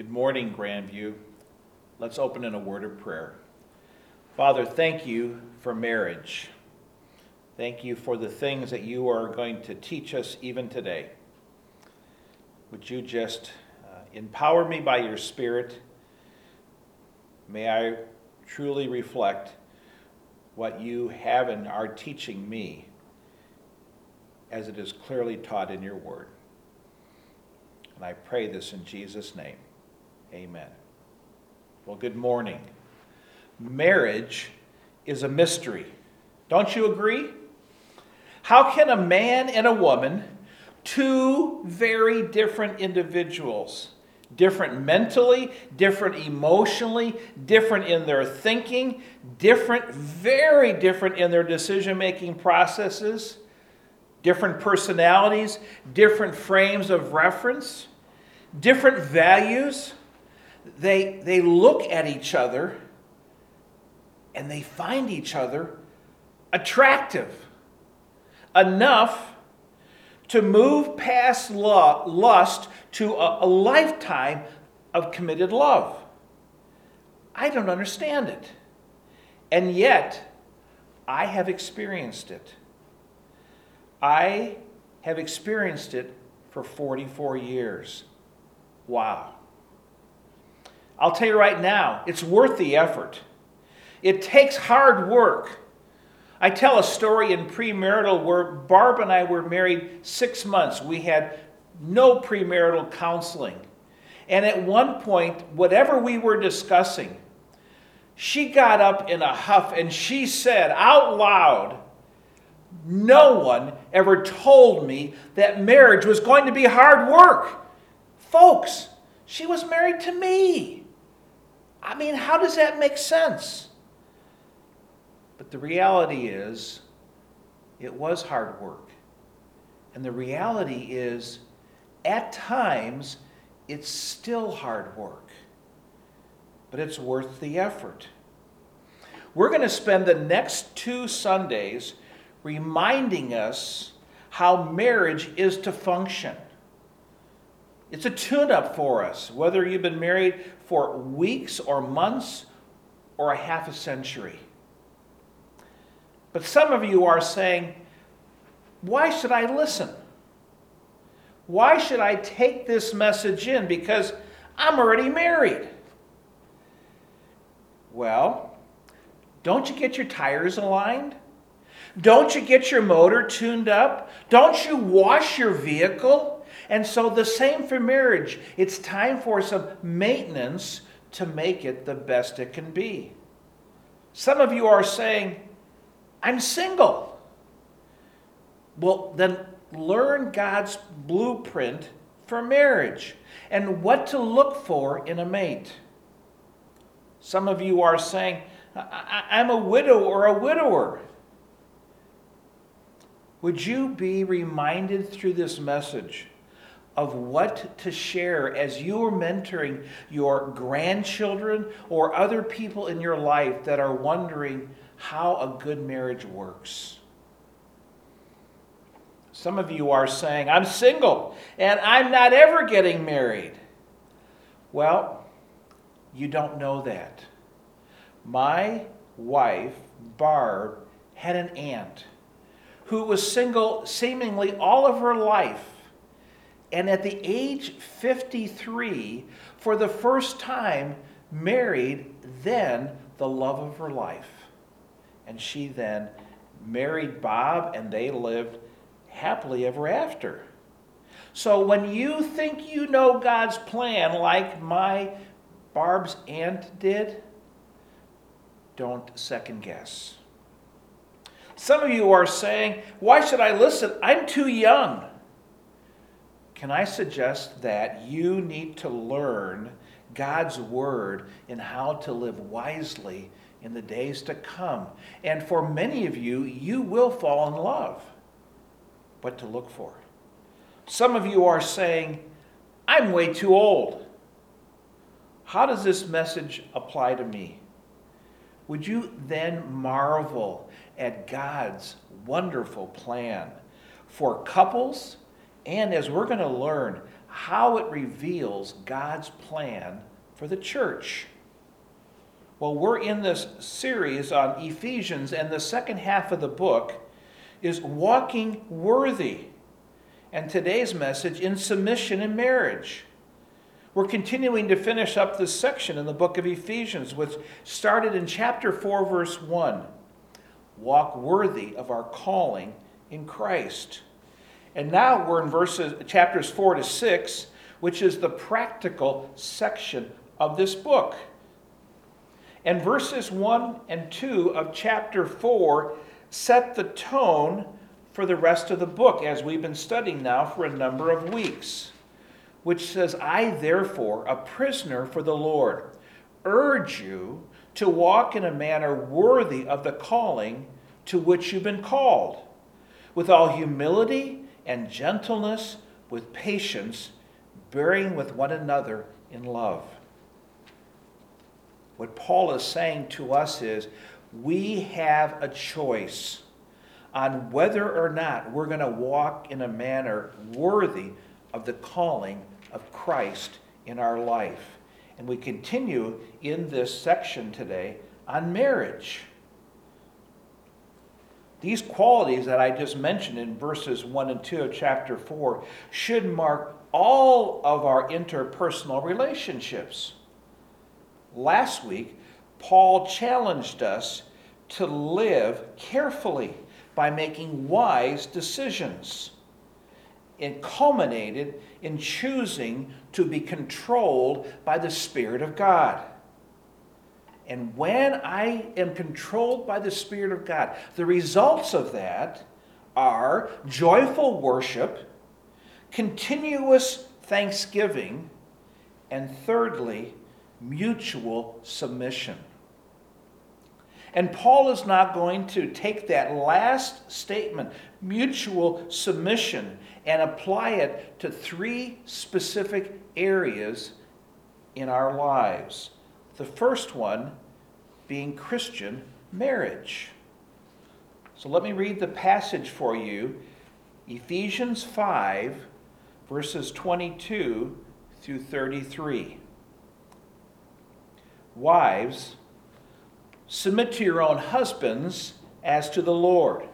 Good morning, Grandview. Let's open in a word of prayer. Father, thank you for marriage. Thank you for the things that you are going to teach us even today. Would you just uh, empower me by your Spirit? May I truly reflect what you have and are teaching me as it is clearly taught in your word. And I pray this in Jesus' name. Amen. Well, good morning. Marriage is a mystery. Don't you agree? How can a man and a woman, two very different individuals, different mentally, different emotionally, different in their thinking, different, very different in their decision making processes, different personalities, different frames of reference, different values. They, they look at each other and they find each other attractive enough to move past lust to a, a lifetime of committed love. I don't understand it. And yet, I have experienced it. I have experienced it for 44 years. Wow. I'll tell you right now, it's worth the effort. It takes hard work. I tell a story in premarital where Barb and I were married six months. We had no premarital counseling. And at one point, whatever we were discussing, she got up in a huff and she said out loud, No one ever told me that marriage was going to be hard work. Folks, she was married to me. I mean, how does that make sense? But the reality is, it was hard work. And the reality is, at times, it's still hard work. But it's worth the effort. We're going to spend the next two Sundays reminding us how marriage is to function. It's a tune up for us, whether you've been married for weeks or months or a half a century. But some of you are saying, why should I listen? Why should I take this message in? Because I'm already married. Well, don't you get your tires aligned? Don't you get your motor tuned up? Don't you wash your vehicle? And so, the same for marriage. It's time for some maintenance to make it the best it can be. Some of you are saying, I'm single. Well, then learn God's blueprint for marriage and what to look for in a mate. Some of you are saying, I'm a widow or a widower. Would you be reminded through this message of what to share as you are mentoring your grandchildren or other people in your life that are wondering, how a good marriage works. Some of you are saying, I'm single and I'm not ever getting married. Well, you don't know that. My wife, Barb, had an aunt who was single seemingly all of her life. And at the age 53, for the first time, married then the love of her life. And she then married Bob, and they lived happily ever after. So when you think you know God's plan, like my Barb's aunt did, don't second guess. Some of you are saying, Why should I listen? I'm too young. Can I suggest that you need to learn God's word and how to live wisely in the days to come. And for many of you, you will fall in love. What to look for? Some of you are saying, I'm way too old. How does this message apply to me? Would you then marvel at God's wonderful plan for couples and, as we're going to learn, how it reveals God's plan for the church. Well, we're in this series on Ephesians, and the second half of the book is walking worthy. And today's message, in submission in marriage. We're continuing to finish up this section in the book of Ephesians, which started in chapter 4, verse 1. Walk worthy of our calling in Christ. And now we're in verses chapters 4 to 6, which is the practical section of this book. And verses 1 and 2 of chapter 4 set the tone for the rest of the book, as we've been studying now for a number of weeks, which says, I, therefore, a prisoner for the Lord, urge you to walk in a manner worthy of the calling to which you've been called, with all humility and gentleness, with patience, bearing with one another in love. What Paul is saying to us is we have a choice on whether or not we're going to walk in a manner worthy of the calling of Christ in our life. And we continue in this section today on marriage. These qualities that I just mentioned in verses 1 and 2 of chapter 4 should mark all of our interpersonal relationships. Last week, Paul challenged us to live carefully by making wise decisions. It culminated in choosing to be controlled by the Spirit of God. And when I am controlled by the Spirit of God, the results of that are joyful worship, continuous thanksgiving, and thirdly, mutual submission. And Paul is not going to take that last statement, mutual submission, and apply it to three specific areas in our lives. The first one being Christian marriage. So let me read the passage for you Ephesians 5, verses 22 through 33. Wives, submit to your own husbands as to the Lord.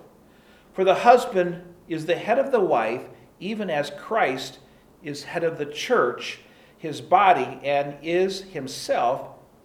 For the husband is the head of the wife, even as Christ is head of the church, his body, and is himself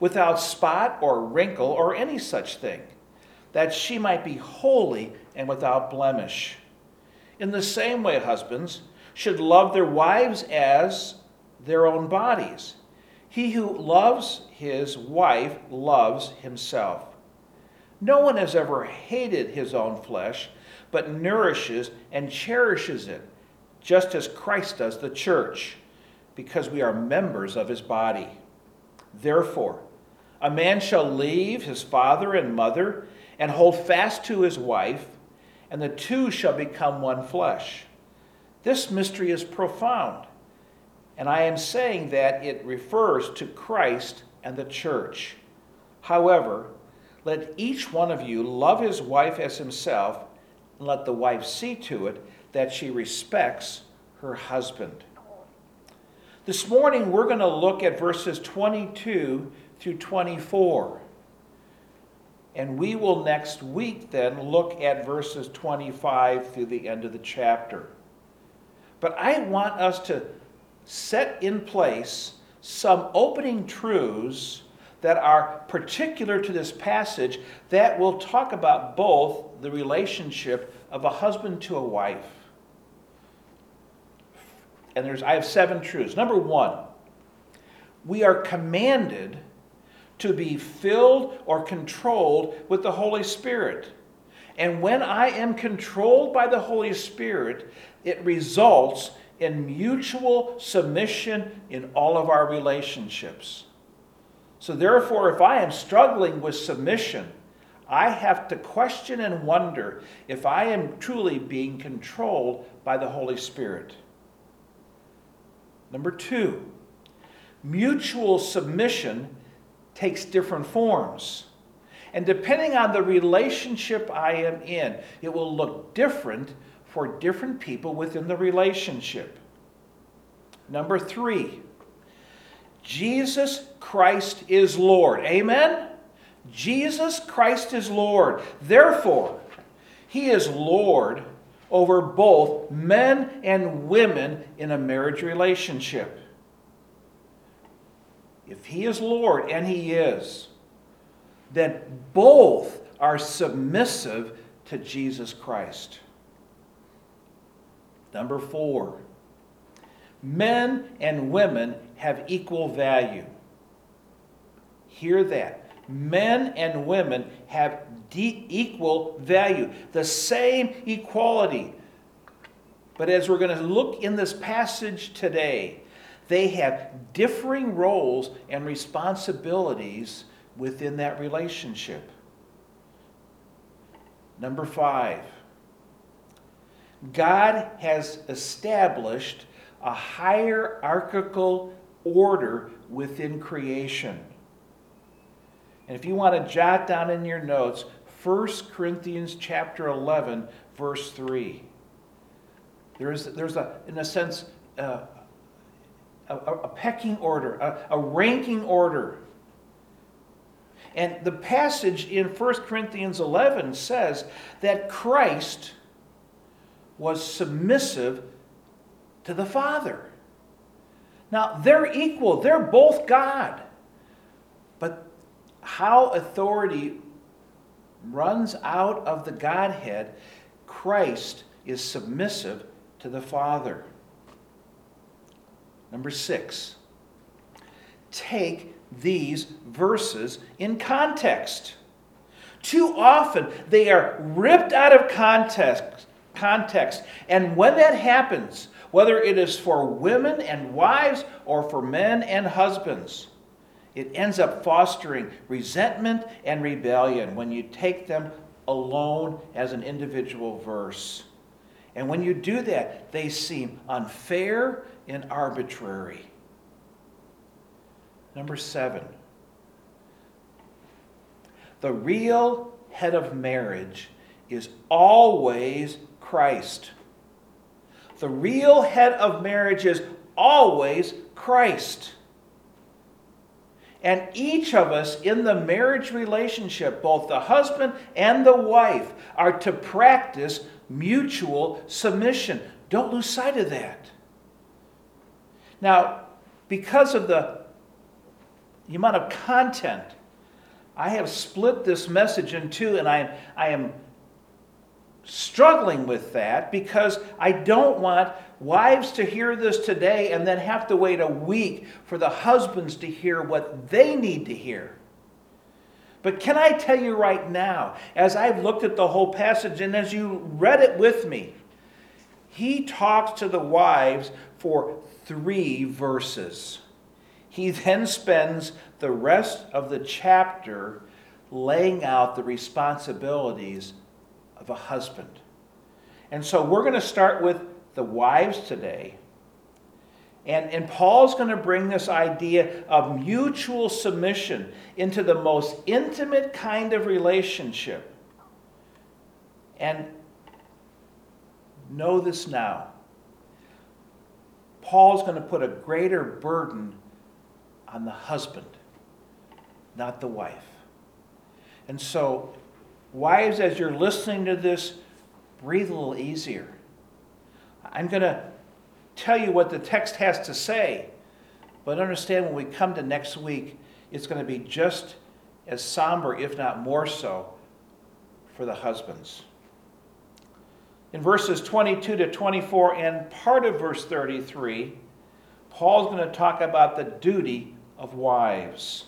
without spot or wrinkle or any such thing, that she might be holy and without blemish. In the same way, husbands should love their wives as their own bodies. He who loves his wife loves himself. No one has ever hated his own flesh, but nourishes and cherishes it, just as Christ does the church, because we are members of his body. Therefore, a man shall leave his father and mother and hold fast to his wife, and the two shall become one flesh. This mystery is profound, and I am saying that it refers to Christ and the church. However, let each one of you love his wife as himself, and let the wife see to it that she respects her husband. This morning, we're going to look at verses 22 through 24. And we will next week then look at verses 25 through the end of the chapter. But I want us to set in place some opening truths that are particular to this passage that will talk about both the relationship of a husband to a wife. And there's I have seven truths. Number 1, we are commanded to be filled or controlled with the Holy Spirit. And when I am controlled by the Holy Spirit, it results in mutual submission in all of our relationships. So, therefore, if I am struggling with submission, I have to question and wonder if I am truly being controlled by the Holy Spirit. Number two, mutual submission takes different forms. And depending on the relationship I am in, it will look different for different people within the relationship. Number three, Jesus Christ is Lord. Amen? Jesus Christ is Lord. Therefore, he is Lord over both men and women in a marriage relationship. If he is Lord, and he is, then both are submissive to Jesus Christ. Number four, men and women have equal value. Hear that. Men and women have de- equal value, the same equality. But as we're going to look in this passage today, they have differing roles and responsibilities within that relationship. Number five, God has established a hierarchical order within creation. And if you want to jot down in your notes, 1 Corinthians chapter 11, verse 3. There's, there's a, in a sense, uh, a, a, pecking order, a, a ranking order. And the passage in 1 Corinthians 11 says that Christ was submissive to the Father. Now, they're equal, they're both God. But how authority runs out of the Godhead, Christ is submissive to the Father. Number six, take these verses in context. Too often they are ripped out of context, context. And when that happens, whether it is for women and wives or for men and husbands, it ends up fostering resentment and rebellion when you take them alone as an individual verse. And when you do that, they seem unfair and arbitrary. Number seven, the real head of marriage is always Christ. The real head of marriage is always Christ. And each of us in the marriage relationship, both the husband and the wife, are to practice mutual submission. Don't lose sight of that. Now, because of the, the amount of content, I have split this message in two, and I, I am struggling with that because I don't want wives to hear this today and then have to wait a week for the husbands to hear what they need to hear. But can I tell you right now, as I've looked at the whole passage and as you read it with me, he talks to the wives for three verses. He then spends the rest of the chapter laying out the responsibilities of a husband. And so we're going to start with the wives today. And, and Paul's going to bring this idea of mutual submission into the most intimate kind of relationship. And know this now Paul's going to put a greater burden on the husband, not the wife. And so, wives, as you're listening to this, breathe a little easier. I'm going to tell you what the text has to say, but understand when we come to next week, it's going to be just as somber, if not more so, for the husbands in verses 22 to 24 and part of verse 33, Paul's going to talk about the duty of wives.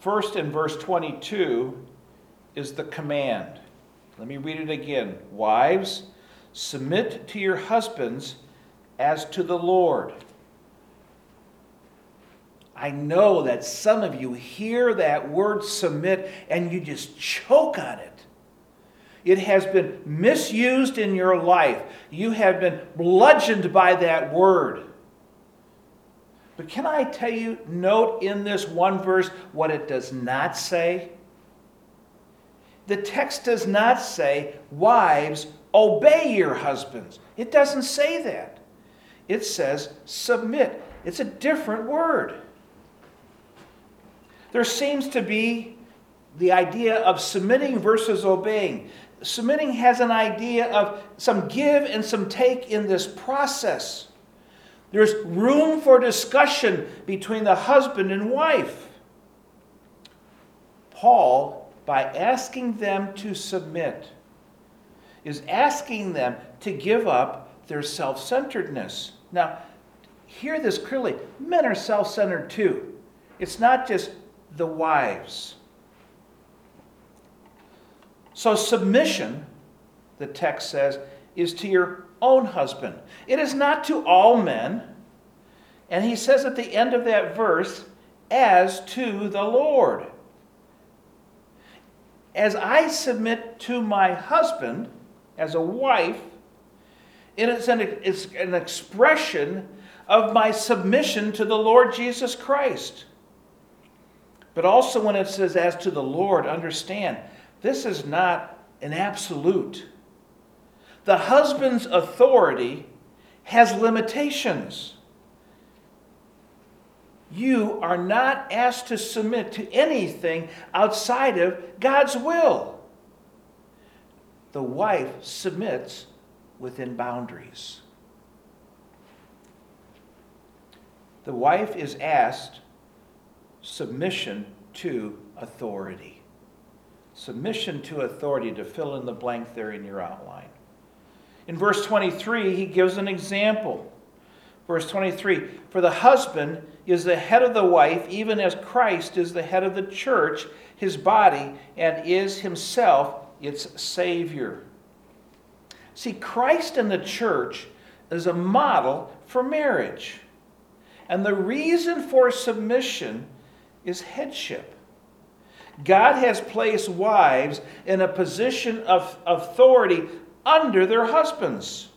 First, in verse 22, is the command. Let me read it again. Wives, Submit to your husbands as to the Lord. I know that some of you hear that word submit and you just choke on it. It has been misused in your life. You have been bludgeoned by that word. But can I tell you, note in this one verse what it does not say? The text does not say, Wives, obey your husbands. It doesn't say that. It says, Submit. It's a different word. There seems to be the idea of submitting versus obeying. Submitting has an idea of some give and some take in this process. There's room for discussion between the husband and wife. Paul, by asking them to submit, is asking them to give up their self centeredness. Now, hear this clearly men are self centered too. It's not just the wives. So, submission, the text says, is to your own husband. It is not to all men. And he says at the end of that verse, as to the Lord. As I submit to my husband as a wife, it is an, it's an expression of my submission to the Lord Jesus Christ. But also, when it says as to the Lord, understand this is not an absolute. The husband's authority has limitations. You are not asked to submit to anything outside of God's will. The wife submits within boundaries. The wife is asked submission to authority. Submission to authority to fill in the blank there in your outline. In verse 23, he gives an example. Verse 23 For the husband is the head of the wife, even as Christ is the head of the church, his body, and is himself its Savior. See, Christ and the church is a model for marriage. And the reason for submission is headship. God has placed wives in a position of authority under their husbands.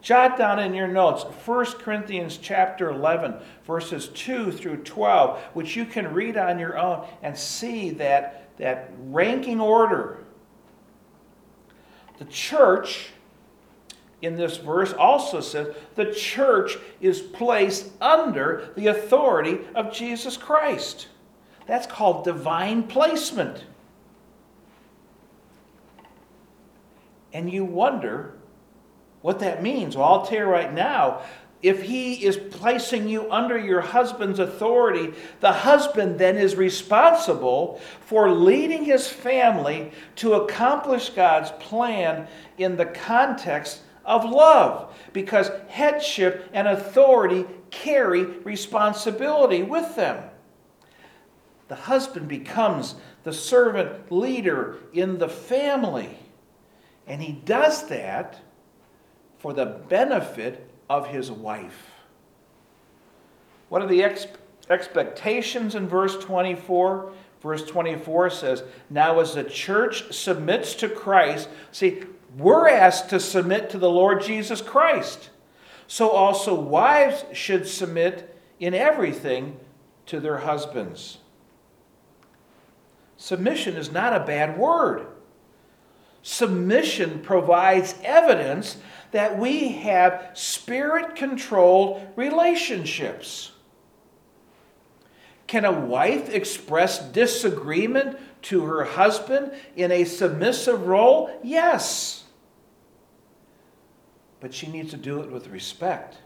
Jot down in your notes 1 Corinthians chapter 11 verses 2 through 12 which you can read on your own and see that that ranking order. The church in this verse also says the church is placed under the authority of Jesus Christ. That's called divine placement. And you wonder what that means. Well, I'll tell you right now if he is placing you under your husband's authority, the husband then is responsible for leading his family to accomplish God's plan in the context of love because headship and authority carry responsibility with them. The husband becomes the servant leader in the family, and he does that for the benefit of his wife. What are the ex- expectations in verse 24? Verse 24 says, Now as the church submits to Christ, see, we're asked to submit to the Lord Jesus Christ. So also wives should submit in everything to their husbands. Submission is not a bad word. Submission provides evidence that we have spirit controlled relationships. Can a wife express disagreement to her husband in a submissive role? Yes. But she needs to do it with respect.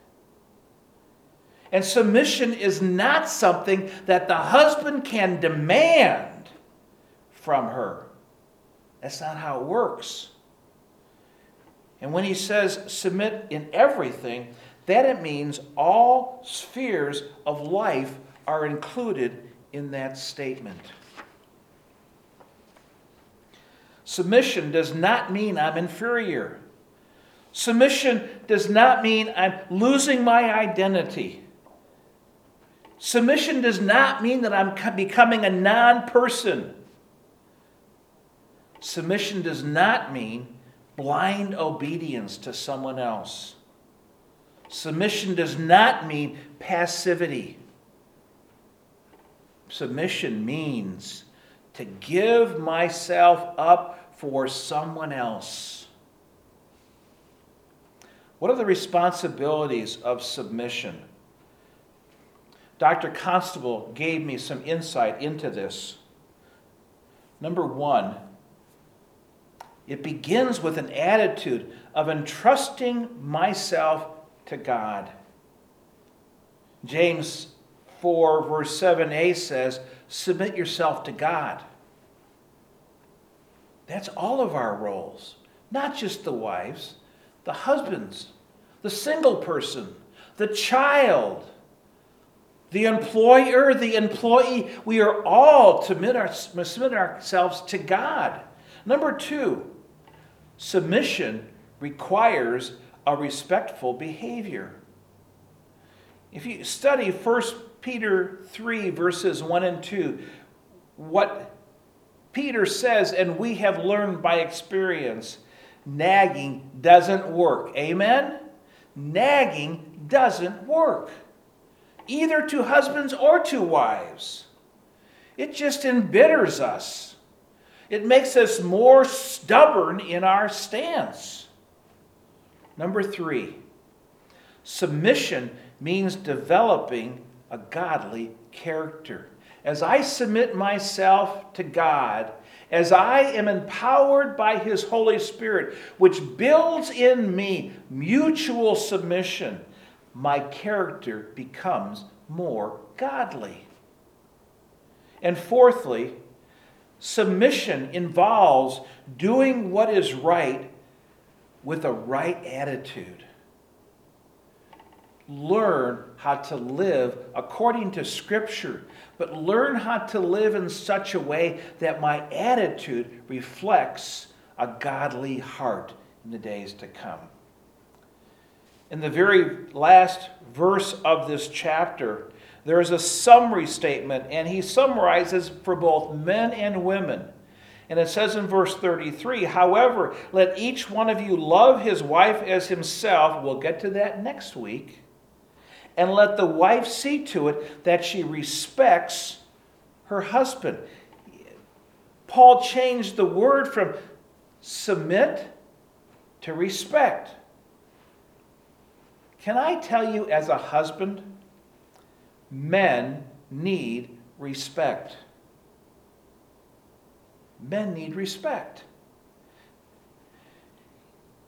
And submission is not something that the husband can demand from her. That's not how it works. And when he says submit in everything, that it means all spheres of life are included in that statement. Submission does not mean I'm inferior. Submission does not mean I'm losing my identity. Submission does not mean that I'm becoming a non person. Submission does not mean blind obedience to someone else. Submission does not mean passivity. Submission means to give myself up for someone else. What are the responsibilities of submission? Dr. Constable gave me some insight into this. Number one, it begins with an attitude of entrusting myself to God. James 4, verse 7a says, Submit yourself to God. That's all of our roles, not just the wives, the husbands, the single person, the child, the employer, the employee. We are all to submit, submit ourselves to God. Number two, submission requires a respectful behavior. If you study 1 Peter 3, verses 1 and 2, what Peter says, and we have learned by experience, nagging doesn't work. Amen? Nagging doesn't work, either to husbands or to wives. It just embitters us, it makes us more stubborn in our stance. Number three, submission means developing a godly character. As I submit myself to God, as I am empowered by His Holy Spirit, which builds in me mutual submission, my character becomes more godly. And fourthly, submission involves doing what is right with a right attitude. Learn how to live according to Scripture, but learn how to live in such a way that my attitude reflects a godly heart in the days to come. In the very last verse of this chapter, there is a summary statement, and he summarizes for both men and women and it says in verse 33 However, let each one of you love his wife as himself. We'll get to that next week. And let the wife see to it that she respects her husband. Paul changed the word from submit to respect. Can I tell you, as a husband, men need respect men need respect.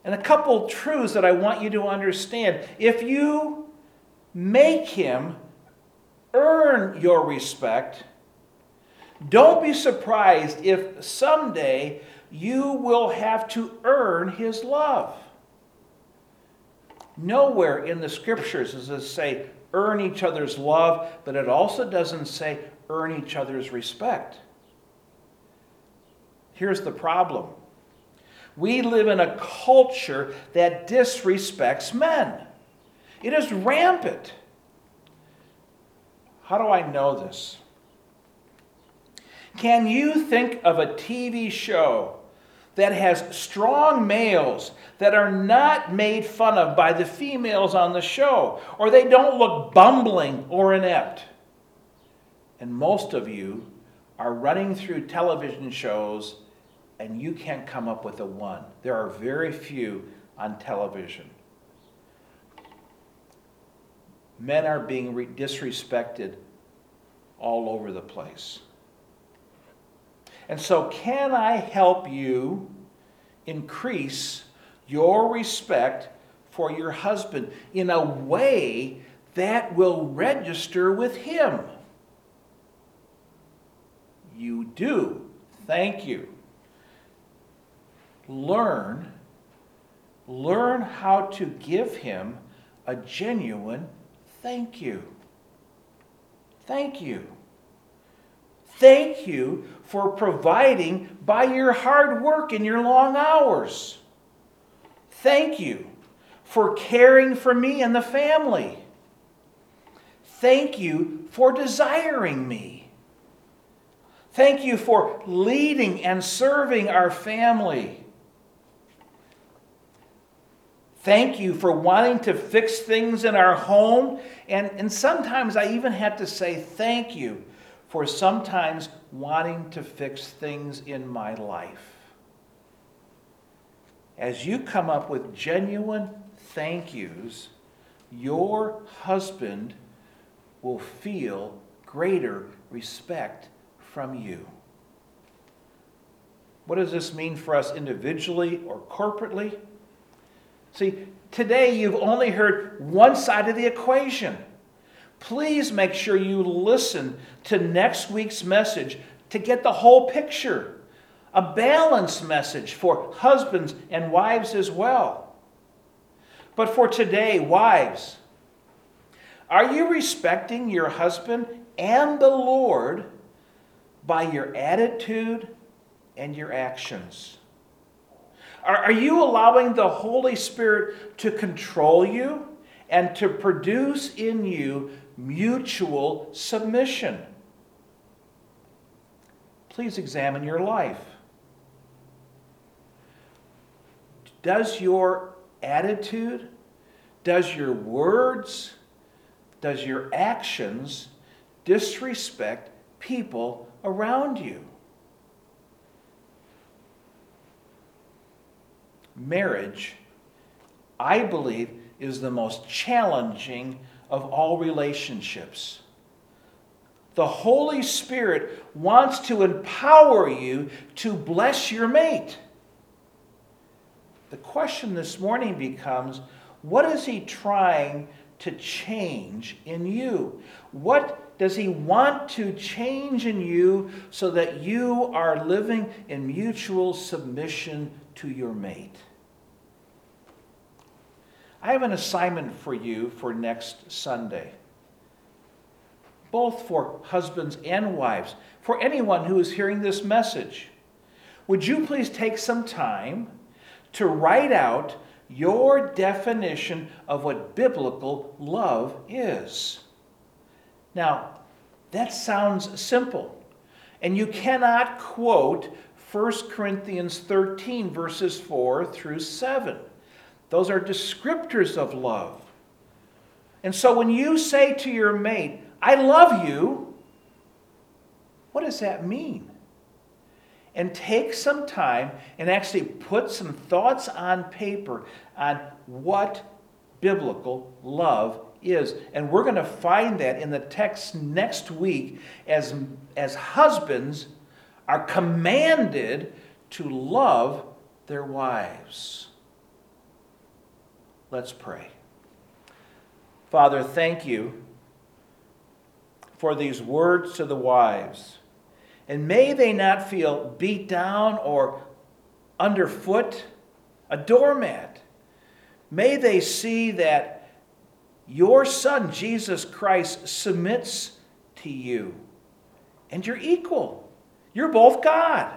And a couple truths that I want you to understand. If you make him earn your respect, don't be surprised if someday you will have to earn his love. Nowhere in the scriptures does it say earn each other's love, but it also doesn't say earn each other's respect. Here's the problem we live in a culture that disrespects men, it is rampant. How do I know this? Can you think of a TV show that has strong males that are not made fun of by the females on the show, or they don't look bumbling or inept? And most of you are running through television shows and you can't come up with a one. There are very few on television. Men are being re- disrespected all over the place. And so, can I help you increase your respect for your husband in a way that will register with him? You do. Thank you learn learn how to give him a genuine thank you. Thank you. Thank you for providing by your hard work and your long hours. Thank you for caring for me and the family. Thank you for desiring me. Thank you for leading and serving our family. Thank you for wanting to fix things in our home. And, and sometimes I even had to say thank you for sometimes wanting to fix things in my life. As you come up with genuine thank yous, your husband will feel greater respect from you. What does this mean for us individually or corporately? See, today you've only heard one side of the equation. Please make sure you listen to next week's message to get the whole picture. A balanced message for husbands and wives as well. But for today, wives, are you respecting your husband and the Lord by your attitude and your actions? Are, are you allowing the Holy Spirit to control you and to produce in you mutual submission? Please examine your life. Does your attitude, does your words, does your actions disrespect people around you? Marriage, I believe, is the most challenging of all relationships. The Holy Spirit wants to empower you to bless your mate. The question this morning becomes what is He trying to change in you? What does He want to change in you so that you are living in mutual submission to your mate? I have an assignment for you for next Sunday, both for husbands and wives, for anyone who is hearing this message. Would you please take some time to write out your definition of what biblical love is. Now, that sounds simple. And you cannot quote 1 Corinthians 13, verses 4 through 7. Those are descriptors of love. And so when you say to your mate, I love you, what does that mean? and take some time and actually put some thoughts on paper on what biblical love is. And we're going to find that in the text next week as, as husbands are commanded to love their wives. Let's pray. Father, thank you for these words to the wives. And may they not feel beat down or underfoot, a doormat. May they see that your Son, Jesus Christ, submits to you. And you're equal. You're both God.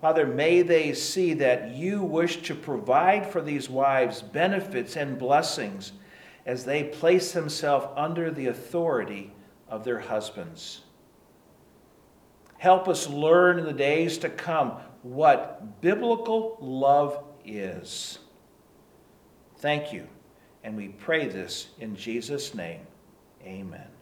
Father, may they see that you wish to provide for these wives benefits and blessings as they place themselves under the authority of their husbands. Help us learn in the days to come what biblical love is. Thank you. And we pray this in Jesus' name. Amen.